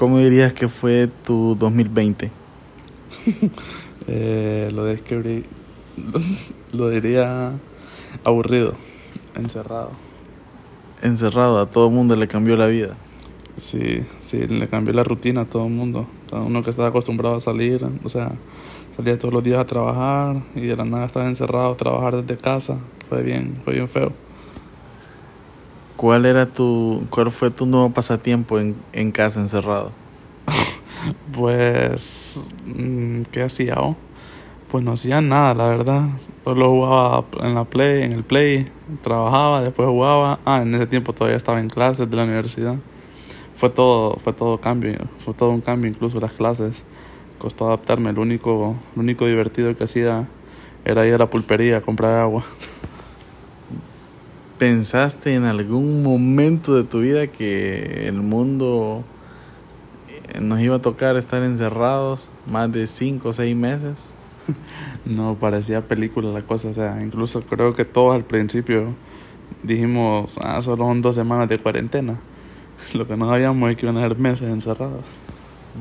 ¿Cómo dirías que fue tu 2020? eh, lo describí, lo diría aburrido, encerrado. Encerrado, a todo el mundo le cambió la vida. Sí, sí, le cambió la rutina a todo el mundo. Uno que estaba acostumbrado a salir, o sea, salía todos los días a trabajar y de la nada estaba encerrado, a trabajar desde casa. Fue bien, fue bien feo. ¿Cuál era tu, cuál fue tu nuevo pasatiempo en, en casa encerrado? pues, mm, ¿qué hacía? Oh? Pues no hacía nada, la verdad. Solo jugaba en la play, en el play, trabajaba, después jugaba. Ah, en ese tiempo todavía estaba en clases de la universidad. Fue todo, fue todo cambio, fue todo un cambio, incluso las clases. Costó adaptarme. Lo único, lo único divertido que hacía era ir a la pulpería a comprar agua. ¿Pensaste en algún momento de tu vida que el mundo nos iba a tocar estar encerrados más de cinco o seis meses? No, parecía película la cosa, o sea, incluso creo que todos al principio dijimos, ah, solo son dos semanas de cuarentena. Lo que no sabíamos es que iban a ser meses encerrados.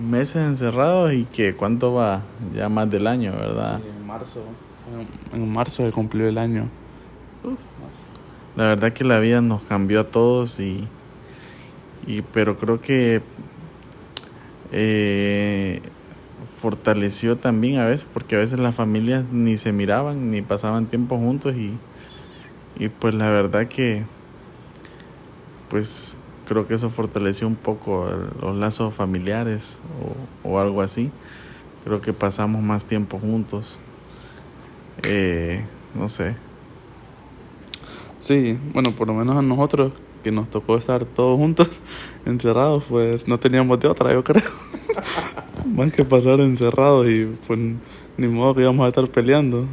Meses encerrados y que cuánto va, ya más del año, ¿verdad? Sí, en marzo, en marzo se cumplió el año. La verdad que la vida nos cambió a todos y, y pero creo que eh, fortaleció también a veces, porque a veces las familias ni se miraban, ni pasaban tiempo juntos y, y pues la verdad que pues creo que eso fortaleció un poco los lazos familiares o, o, algo así. Creo que pasamos más tiempo juntos. Eh, no sé. Sí, bueno, por lo menos a nosotros que nos tocó estar todos juntos, encerrados, pues no teníamos de otra, yo creo. Más que pasar encerrados y pues ni modo que íbamos a estar peleando.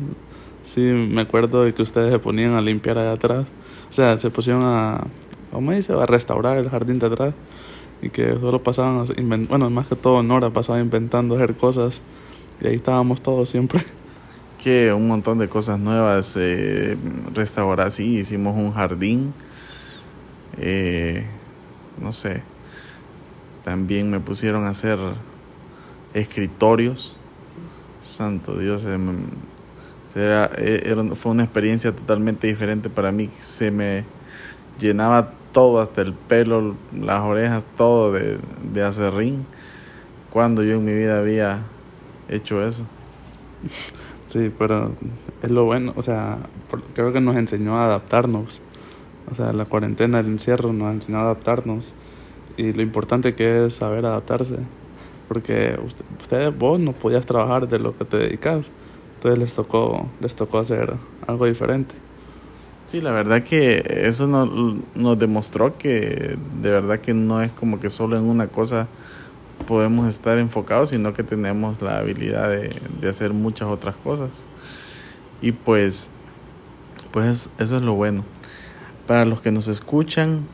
Sí, me acuerdo de que ustedes se ponían a limpiar allá atrás. O sea, se pusieron a, ¿cómo dice? A restaurar el jardín de atrás. Y que solo pasaban, bueno, más que todo Nora pasaba inventando hacer cosas. Y ahí estábamos todos siempre. Un montón de cosas nuevas. Eh, restaurar, sí, hicimos un jardín eh, no sé, también me pusieron a hacer escritorios. Santo Dios, era, eh, era, fue una experiencia totalmente diferente para mí. Se me llenaba todo, hasta el pelo, las orejas, todo de, de acerrín. Cuando yo en mi vida había hecho eso. Sí, pero es lo bueno, o sea, creo que nos enseñó a adaptarnos o sea, la cuarentena, el encierro nos ha enseñado a adaptarnos y lo importante que es saber adaptarse. Porque ustedes, vos no podías trabajar de lo que te dedicas. Entonces les tocó, les tocó hacer algo diferente. Sí, la verdad que eso nos, nos demostró que de verdad que no es como que solo en una cosa podemos estar enfocados, sino que tenemos la habilidad de, de hacer muchas otras cosas. Y pues, pues eso es lo bueno. Para los que nos escuchan,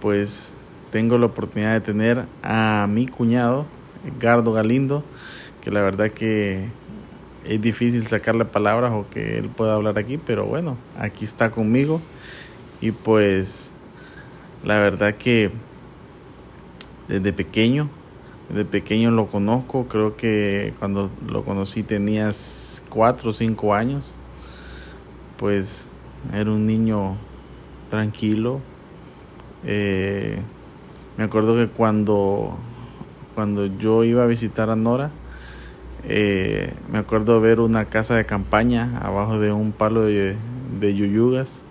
pues tengo la oportunidad de tener a mi cuñado, Gardo Galindo, que la verdad que es difícil sacarle palabras o que él pueda hablar aquí, pero bueno, aquí está conmigo. Y pues la verdad que desde pequeño, desde pequeño lo conozco, creo que cuando lo conocí tenías cuatro o cinco años, pues era un niño tranquilo. Eh, me acuerdo que cuando, cuando yo iba a visitar a Nora, eh, me acuerdo ver una casa de campaña abajo de un palo de, de yuyugas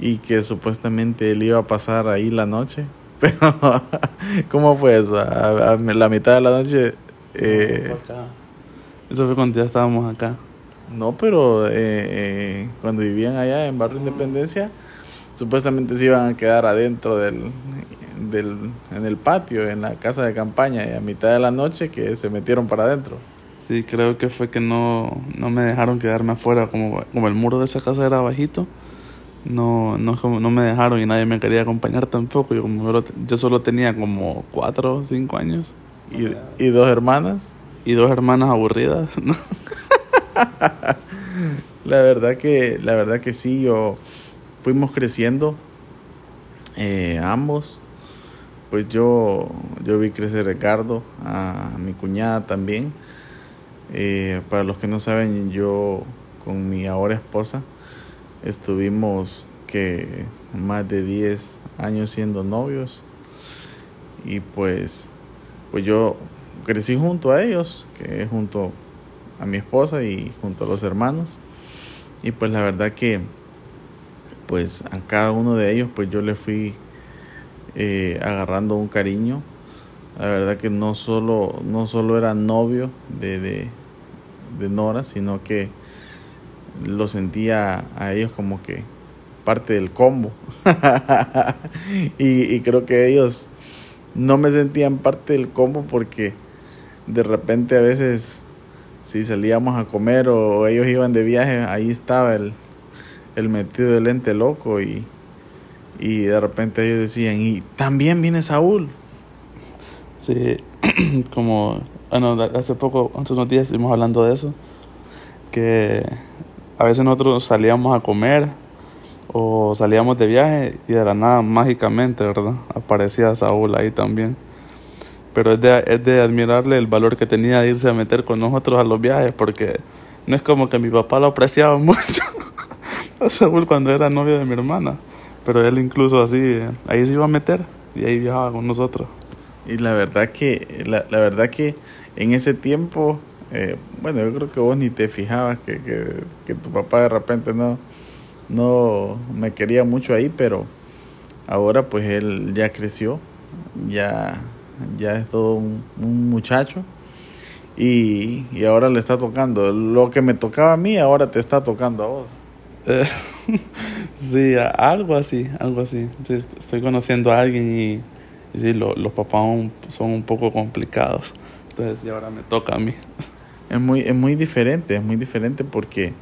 y que supuestamente él iba a pasar ahí la noche. Pero, ¿cómo fue eso? A, la mitad de la noche. Eh, eso fue cuando ya estábamos acá. No, pero eh, cuando vivían allá en Barrio Independencia, supuestamente se iban a quedar adentro del, del, en el patio, en la casa de campaña, y a mitad de la noche que se metieron para adentro. Sí, creo que fue que no, no me dejaron quedarme afuera, como, como el muro de esa casa era bajito, no, no, no me dejaron y nadie me quería acompañar tampoco, yo, como yo solo tenía como cuatro o cinco años. ¿Y, ¿Y dos hermanas? Y dos hermanas aburridas, ¿no? la verdad que, la verdad que sí, yo fuimos creciendo eh, ambos, pues yo, yo vi crecer a Ricardo, a mi cuñada también. Eh, para los que no saben, yo con mi ahora esposa estuvimos que más de 10 años siendo novios y pues pues yo crecí junto a ellos, que junto a mi esposa y junto a los hermanos. Y pues la verdad que pues a cada uno de ellos pues yo le fui eh, agarrando un cariño. La verdad que no solo no solo era novio de, de, de Nora sino que lo sentía a ellos como que parte del combo. y, y, creo que ellos no me sentían parte del combo porque de repente a veces si salíamos a comer o ellos iban de viaje, ahí estaba el, el metido del lente loco y, y de repente ellos decían, y también viene Saúl. Sí, como, bueno, hace poco, hace unos días estuvimos hablando de eso, que a veces nosotros salíamos a comer o salíamos de viaje y de la nada mágicamente, ¿verdad? Aparecía Saúl ahí también. Pero es de, es de admirarle el valor que tenía de irse a meter con nosotros a los viajes porque no es como que mi papá lo apreciaba mucho a Saúl cuando era novio de mi hermana. Pero él incluso así, ahí se iba a meter y ahí viajaba con nosotros. Y la verdad que, la, la verdad que en ese tiempo eh, bueno, yo creo que vos ni te fijabas que, que, que, tu papá de repente no, no me quería mucho ahí, pero ahora pues él ya creció, ya, ya es todo un, muchacho y, y, ahora le está tocando. Lo que me tocaba a mí ahora te está tocando a vos. Eh, sí, algo así, algo así. estoy conociendo a alguien y, y sí, lo, los papás son un poco complicados. Entonces, y ahora me toca a mí es muy, es muy diferente, es muy diferente porque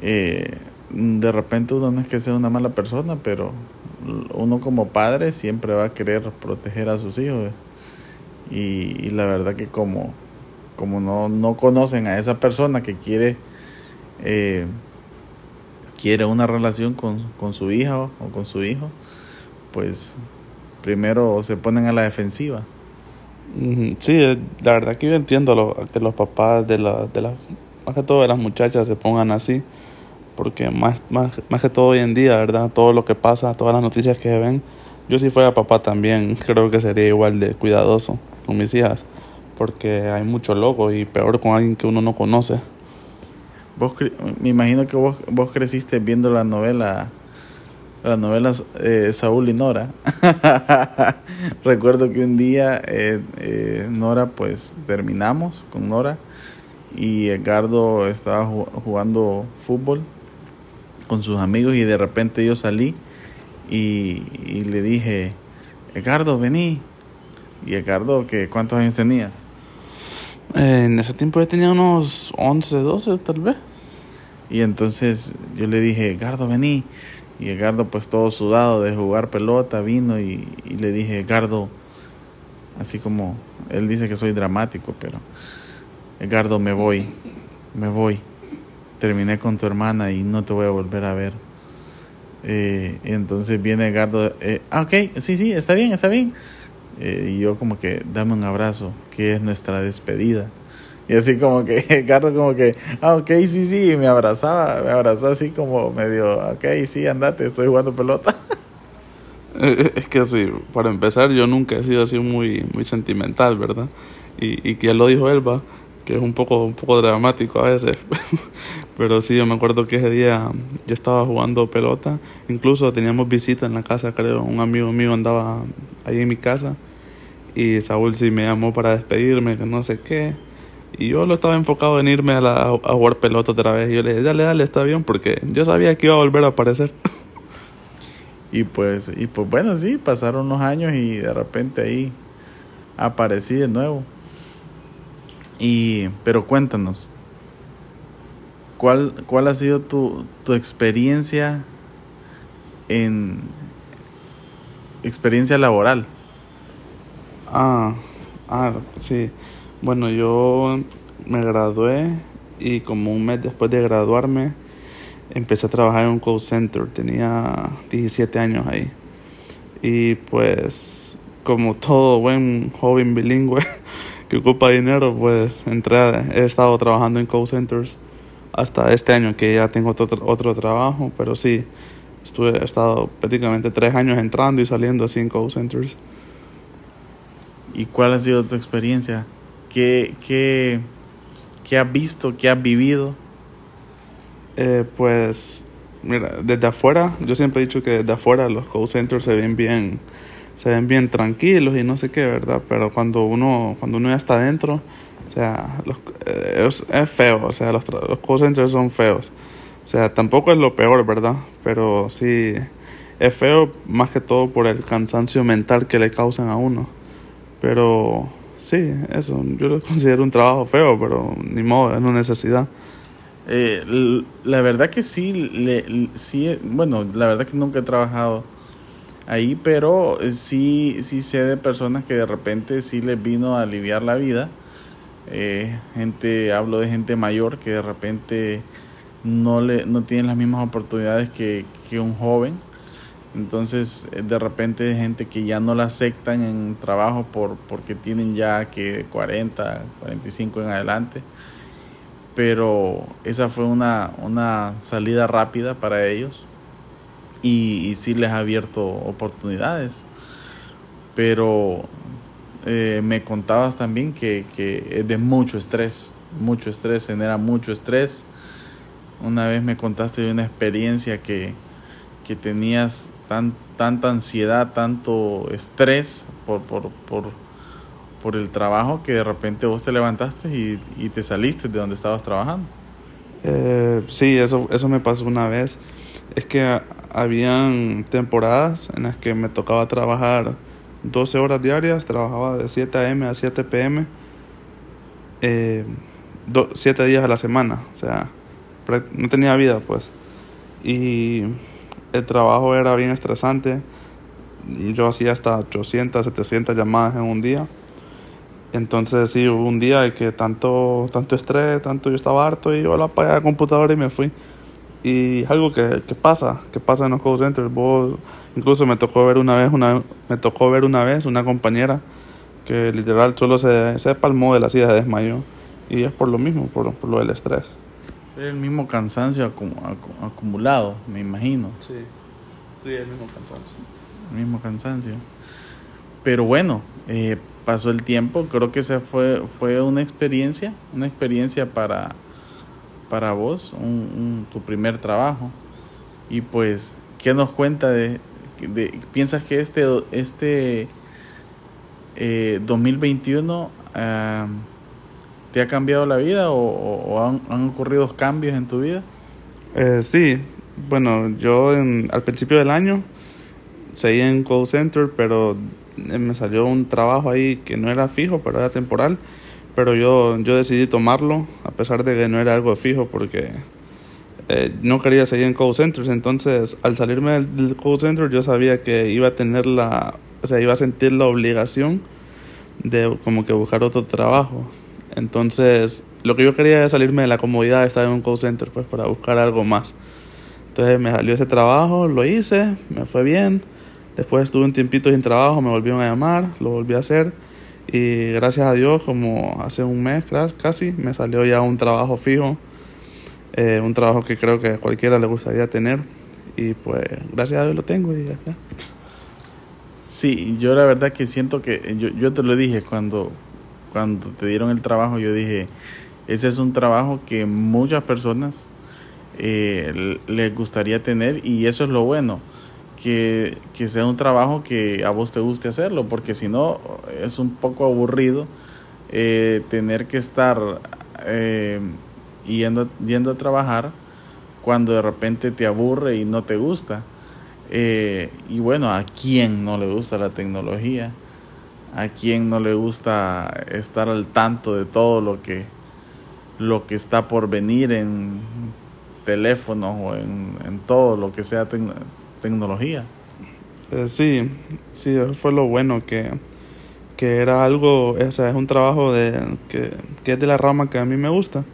eh, de repente uno no es que sea una mala persona, pero uno como padre siempre va a querer proteger a sus hijos. Y, la verdad que como, como no, no conocen a esa persona que quiere, eh, quiere una relación con, con su hija o con su hijo, pues primero se ponen a la defensiva. Sí, eh, la verdad que yo entiendo lo, que los papás de, la, de las, más que todo de las muchachas se pongan así, porque más, más, más que todo hoy en día, ¿verdad? Todo lo que pasa, todas las noticias que se ven, yo si fuera papá también creo que sería igual de cuidadoso con mis hijas, porque hay mucho loco y peor con alguien que uno no conoce. Vos, me imagino que vos, vos creciste viendo la novela las novelas eh, Saúl y Nora. Recuerdo que un día eh, eh, Nora, pues terminamos con Nora y Edgardo estaba jugando fútbol con sus amigos y de repente yo salí y, y le dije, Edgardo, vení. Y Edgardo, ¿qué, ¿cuántos años tenías? en ese tiempo yo tenía unos 11, 12 tal vez. Y entonces yo le dije, Edgardo, vení. Y Edgardo, pues todo sudado de jugar pelota, vino y, le dije, Edgardo, así como él dice que soy dramático, pero Edgardo, me voy, me voy. Terminé con tu hermana y no te voy a volver a ver. Eh, entonces viene Edgardo, eh, ah, ok, sí, sí, está bien, está bien. Eh, y yo como que, dame un abrazo, que es nuestra despedida. Y así como que Ricardo como que, ah, ok, sí, sí, me abrazaba, me abrazó así como medio, ok, sí, andate, estoy jugando pelota. Es que así, para empezar, yo nunca he sido así muy, muy sentimental, ¿verdad? Y, y ya lo dijo Elba, que es un poco, un poco dramático a veces. Pero sí, yo me acuerdo que ese día yo estaba jugando pelota, incluso teníamos visita en la casa, creo, un amigo mío andaba ahí en mi casa y Saúl sí me llamó para despedirme, que no sé qué. Y yo lo estaba enfocado en irme a, la, a jugar pelota otra vez. Y yo le dije, dale, dale, está bien, porque yo sabía que iba a volver a aparecer. Y pues, y pues bueno, sí, pasaron unos años y de repente ahí aparecí de nuevo. Y, pero cuéntanos, ¿cuál, cuál ha sido tu, tu experiencia en experiencia laboral? Ah, ah, sí. Bueno, yo me gradué y como un mes después de graduarme empecé a trabajar en un call center. Tenía 17 años ahí. Y pues como todo buen joven bilingüe que ocupa dinero, pues entré, he estado trabajando en call centers hasta este año que ya tengo otro, otro trabajo, pero sí, estuve, he estado prácticamente tres años entrando y saliendo así en call centers. ¿Y cuál ha sido tu experiencia? ¿Qué, qué, qué has visto? ¿Qué has vivido? Eh, pues, mira, desde afuera, yo siempre he dicho que desde afuera los call centers se ven bien, se ven bien tranquilos y no sé qué, ¿verdad? Pero cuando uno, cuando uno ya está adentro, o sea, los, eh, es, es, feo, o sea, los, los call centers son feos. O sea, tampoco es lo peor, ¿verdad? Pero sí, es feo más que todo por el cansancio mental que le causan a uno. Pero sí, eso, yo lo considero un trabajo feo, pero ni modo, es una necesidad. Eh, la verdad que sí, le, sí, bueno, la verdad que nunca he trabajado ahí, pero sí, sí sé de personas que de repente sí les vino a aliviar la vida. Eh, gente, hablo de gente mayor que de repente no, le, no tienen las mismas oportunidades que, que un joven. Entonces, eh, de repente, gente que ya no la aceptan en trabajo por, porque tienen ya que 40, 45 en adelante. Pero esa fue una, una salida rápida para ellos y, y sí les ha abierto oportunidades. Pero eh, me contabas también que, que es de mucho estrés, mucho estrés, genera mucho estrés. Una vez me contaste de una experiencia que, que tenías tan, tanta ansiedad, tanto estrés por, por, por, por, el trabajo que de repente vos te levantaste y, y te saliste de donde estabas trabajando. Eh, sí, eso, eso me pasó una vez. Es que habían temporadas en las que me tocaba trabajar 12 horas diarias, trabajaba de 7 a.m. a 7 p.m. Eh, 7 días a la semana, o sea, no tenía vida pues. Y el trabajo era bien estresante. Yo hacía hasta 800, 700 llamadas en un día. Entonces sí, hubo un día en que tanto, tanto estrés, tanto yo estaba harto y yo la apagué la computadora y me fui. Y es algo que, que, pasa, que pasa en los call centers. Vos, incluso me tocó ver una vez una, me tocó ver una vez una compañera que literal solo se, se palmó de la silla, de desmayó. Y es por lo mismo, por, por lo del estrés. El mismo cansancio acumulado, me imagino. Sí, sí, el mismo cansancio. El mismo cansancio. Pero bueno, eh, pasó el tiempo, creo que esa fue, fue una experiencia, una experiencia para, para vos, un, un, tu primer trabajo. Y pues, ¿qué nos cuenta de, de piensas que este, este eh, 2021... Uh, ¿Te ha cambiado la vida o, han, ocurrido cambios en tu vida? Eh, sí, bueno, yo en, al principio del año seguí en call center, pero me salió un trabajo ahí que no era fijo, pero era temporal. Pero yo, yo decidí tomarlo, a pesar de que no era algo fijo, porque eh, no quería seguir en call centers. Entonces, al salirme del, del call center, yo sabía que iba a tener la, o sea, iba a sentir la obligación de como que buscar otro trabajo. Entonces, lo que yo quería era salirme de la comodidad de estar en un call center, pues para buscar algo más. Entonces me salió ese trabajo, lo hice, me fue bien. Después estuve un tiempito sin trabajo, me volvieron a llamar, lo volví a hacer. Y gracias a Dios, como hace un mes casi, me salió ya un trabajo fijo. Eh, un trabajo que creo que cualquiera le gustaría tener. Y pues gracias a Dios lo tengo y ya. Sí, yo la verdad que siento que, yo, yo te lo dije cuando, cuando te dieron el trabajo, yo dije, ese es un trabajo que muchas personas eh, les gustaría tener y eso es lo bueno, que, que, sea un trabajo que a vos te guste hacerlo, porque si no es un poco aburrido eh, tener que estar eh, yendo, yendo a trabajar cuando de repente te aburre y no te gusta. Eh, y bueno, ¿a quién no le gusta la tecnología? ¿A quién no le gusta estar al tanto de todo lo que, lo que está por venir en teléfonos o en, en todo lo que sea tec tecnología? Eh, sí, sí, fue lo bueno que, que era algo, o sea, es un trabajo de, que, que es de la rama que a mí me gusta.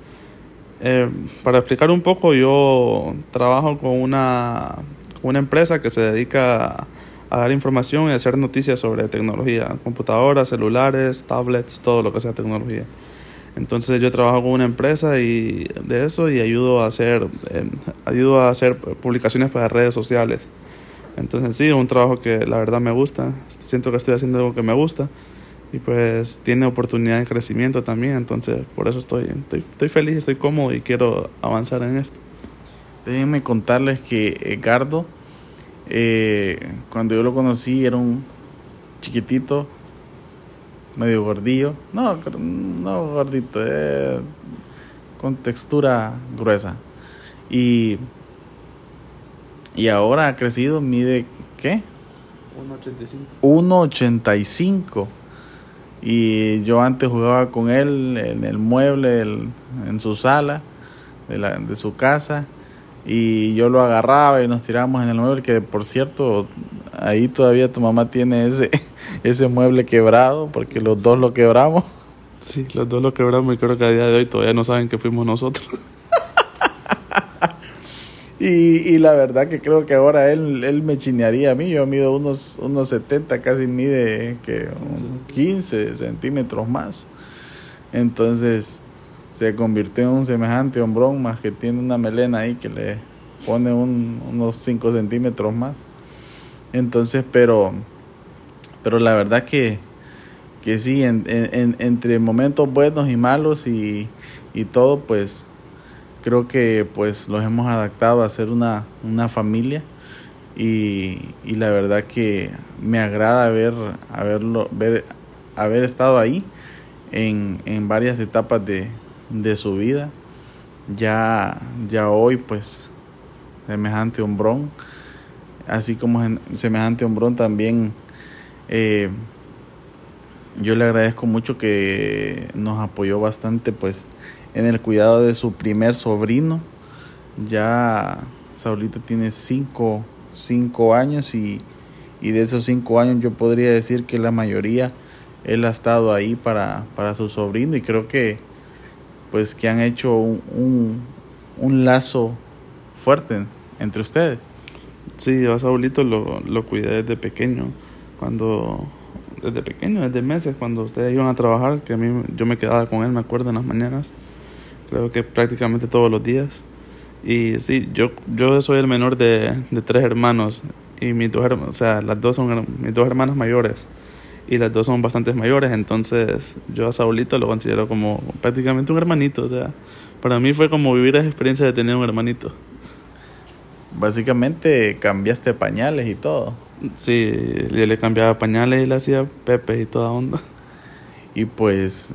Eh, para explicar un poco, yo trabajo con una una empresa que se dedica a dar información y hacer noticias sobre tecnología, computadoras, celulares, tablets, todo lo que sea tecnología. Entonces yo trabajo con una empresa y de eso y ayudo a hacer eh, ayudo a hacer publicaciones para redes sociales. Entonces sí, es un trabajo que la verdad me gusta. Siento que estoy haciendo algo que me gusta y pues tiene oportunidad de crecimiento también. Entonces por eso estoy, estoy, estoy feliz, estoy cómodo y quiero avanzar en esto. Déjenme contarles que Edgardo, eh, cuando yo lo conocí, era un chiquitito, medio gordillo. No, no gordito, eh, con textura gruesa. Y, y ahora ha crecido, mide, ¿qué? 1,85. 1,85. Y yo antes jugaba con él en el mueble, en su sala de, la, de su casa. Y yo lo agarraba y nos tirábamos en el mueble, que por cierto, ahí todavía tu mamá tiene ese, ese mueble quebrado, porque los dos lo quebramos. Sí, los dos lo quebramos y creo que a día de hoy todavía no saben que fuimos nosotros. y, y la verdad que creo que ahora él, él me chinearía a mí. Yo mido unos, unos 70, casi mide que 15 centímetros más. Entonces se convirtió en un semejante hombrón más que tiene una melena ahí que le pone unos 5 centímetros más. Entonces, pero, pero la verdad que, que sí, en, entre momentos buenos y malos y, y, todo, pues creo que pues los hemos adaptado a ser una, una familia. Y, y, la verdad que me agrada haber, haberlo, ver, haber estado ahí en, en varias etapas de, de su vida. Ya, ya hoy pues semejante hombrón así como semejante hombrón también eh, yo le agradezco mucho que nos apoyó bastante pues en el cuidado de su primer sobrino ya Saulito tiene cinco, cinco años y, y, de esos cinco años yo podría decir que la mayoría él ha estado ahí para, para su sobrino y creo que pues que han hecho un, un, un lazo fuerte entre ustedes. Sí, yo a Saulito lo, lo cuidé desde pequeño, cuando, desde pequeño, desde meses, cuando ustedes iban a trabajar, que a mí yo me quedaba con él, me acuerdo, en las mañanas, creo que prácticamente todos los días. Y sí, yo, yo soy el menor de, de tres hermanos, y mis dos, o sea, las dos son mis dos hermanas mayores, y las dos son bastante mayores, entonces yo a Saulito lo considero como prácticamente un hermanito, o sea, para mí fue como vivir esa experiencia de tener un hermanito. Básicamente cambiaste pañales y todo. Sí, yo le cambiaba pañales y le hacía pepe y toda onda. Y pues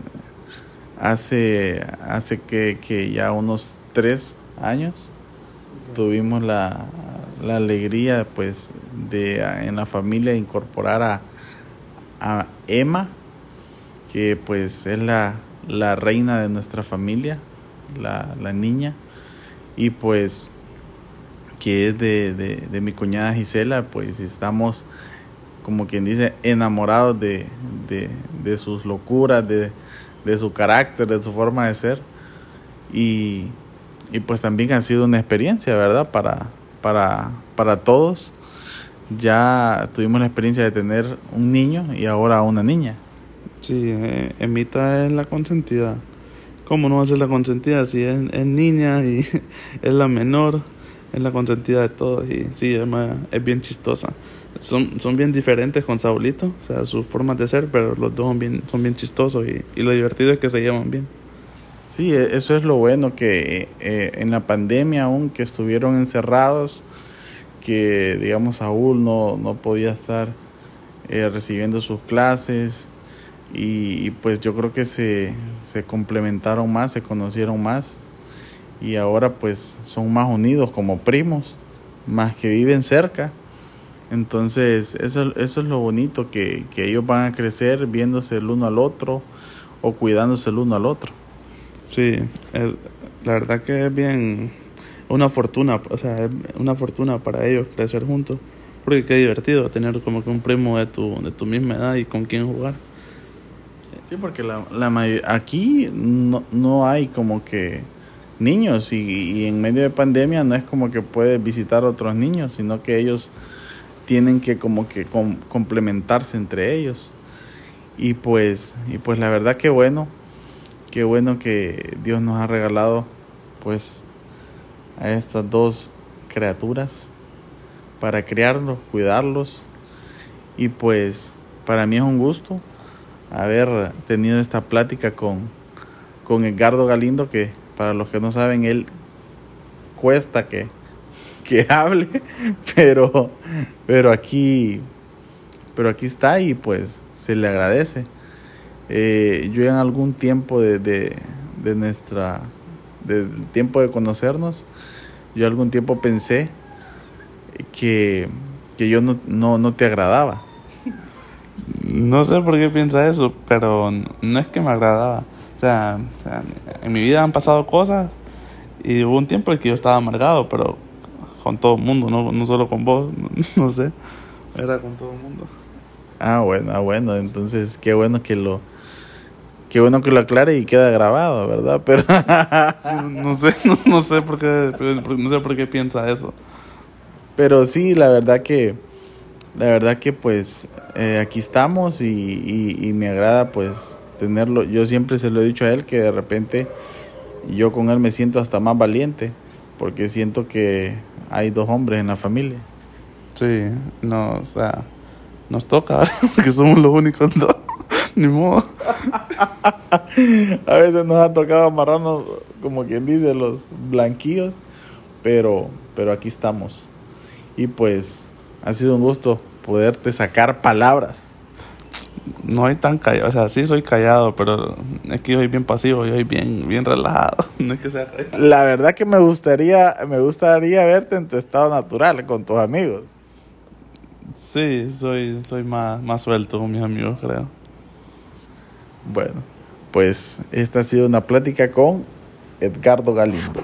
hace, hace que, que ya unos tres años tuvimos la, la alegría pues de en la familia incorporar a, a Emma, que pues es la, la reina de nuestra familia, la, la niña. Y pues que es de, de, mi cuñada Gisela, pues estamos, como quien dice, enamorados de, de sus locuras, de, su carácter, de su forma de ser. Y, y, pues también ha sido una experiencia, ¿verdad? Para, para, para todos. Ya tuvimos la experiencia de tener un niño y ahora una niña. Sí, eh, Emita es la consentida. ¿Cómo no va a ser la consentida si es, es niña y es la menor? es la consentida de todos y sí, Emma es bien chistosa. Son, son bien diferentes con Saulito, o sea, sus formas de ser, pero los dos son bien, son bien chistosos y, y lo divertido es que se llevan bien. Sí, e, eso es lo bueno, que eh, en la pandemia aún que estuvieron encerrados, que digamos Saúl no, no podía estar eh, recibiendo sus clases y, y, pues yo creo que se, se complementaron más, se conocieron más y ahora pues son más unidos como primos, más que viven cerca. Entonces eso, eso es lo bonito, que, que ellos van a crecer viéndose el uno al otro o cuidándose el uno al otro. Sí, la verdad que es bien una fortuna, o sea, una fortuna para ellos crecer juntos, porque qué divertido tener como que un primo de tu, de tu misma edad y con quien jugar. Sí, porque la, la aquí no, no hay como que niños y, en medio de pandemia no es como que puedes visitar otros niños, sino que ellos tienen que como que complementarse entre ellos. Y pues, y pues la verdad que bueno, qué bueno que Dios nos ha regalado pues a estas dos criaturas para criarlos, cuidarlos. Y pues para mí es un gusto haber tenido esta plática con, con Edgardo Galindo, que para los que no saben, él cuesta que, que hable, pero, pero aquí, pero aquí está y pues se le agradece. Eh, yo en algún tiempo de, de, de nuestra, del tiempo de conocernos, yo algún tiempo pensé que, que yo no, no, no te agradaba. No sé por qué piensa eso, pero no es que me agradaba. O sea, en mi vida han pasado cosas y hubo un tiempo en que yo estaba amargado, pero con todo el mundo, no, no solo con vos, no, sé, era con todo el mundo. Ah, bueno, ah, bueno, entonces qué bueno que lo qué bueno que lo aclare y queda grabado, ¿verdad? Pero no, sé, no, sé por qué no sé por qué piensa eso. Pero sí, la verdad que la verdad que pues eh, aquí estamos y, y, me agrada pues tenerlo. Yo siempre se lo he dicho a él que de repente yo con él me siento hasta más valiente porque siento que hay dos hombres en la familia. Sí, no, o sea, nos toca, porque somos los únicos dos, ni modo. a veces nos ha tocado amarrarnos, como quien dice, los blanquillos, pero, pero aquí estamos. Y pues ha sido un gusto poderte sacar palabras. No hay tan callado, o sea, sí soy callado, pero es que yo soy bien pasivo, yo soy bien, bien relajado, no es que sea La verdad que me gustaría, me gustaría verte en tu estado natural, con tus amigos. Sí, soy, soy más, más suelto con mis amigos, creo. Bueno, pues esta ha sido una plática con Edgardo Galindo.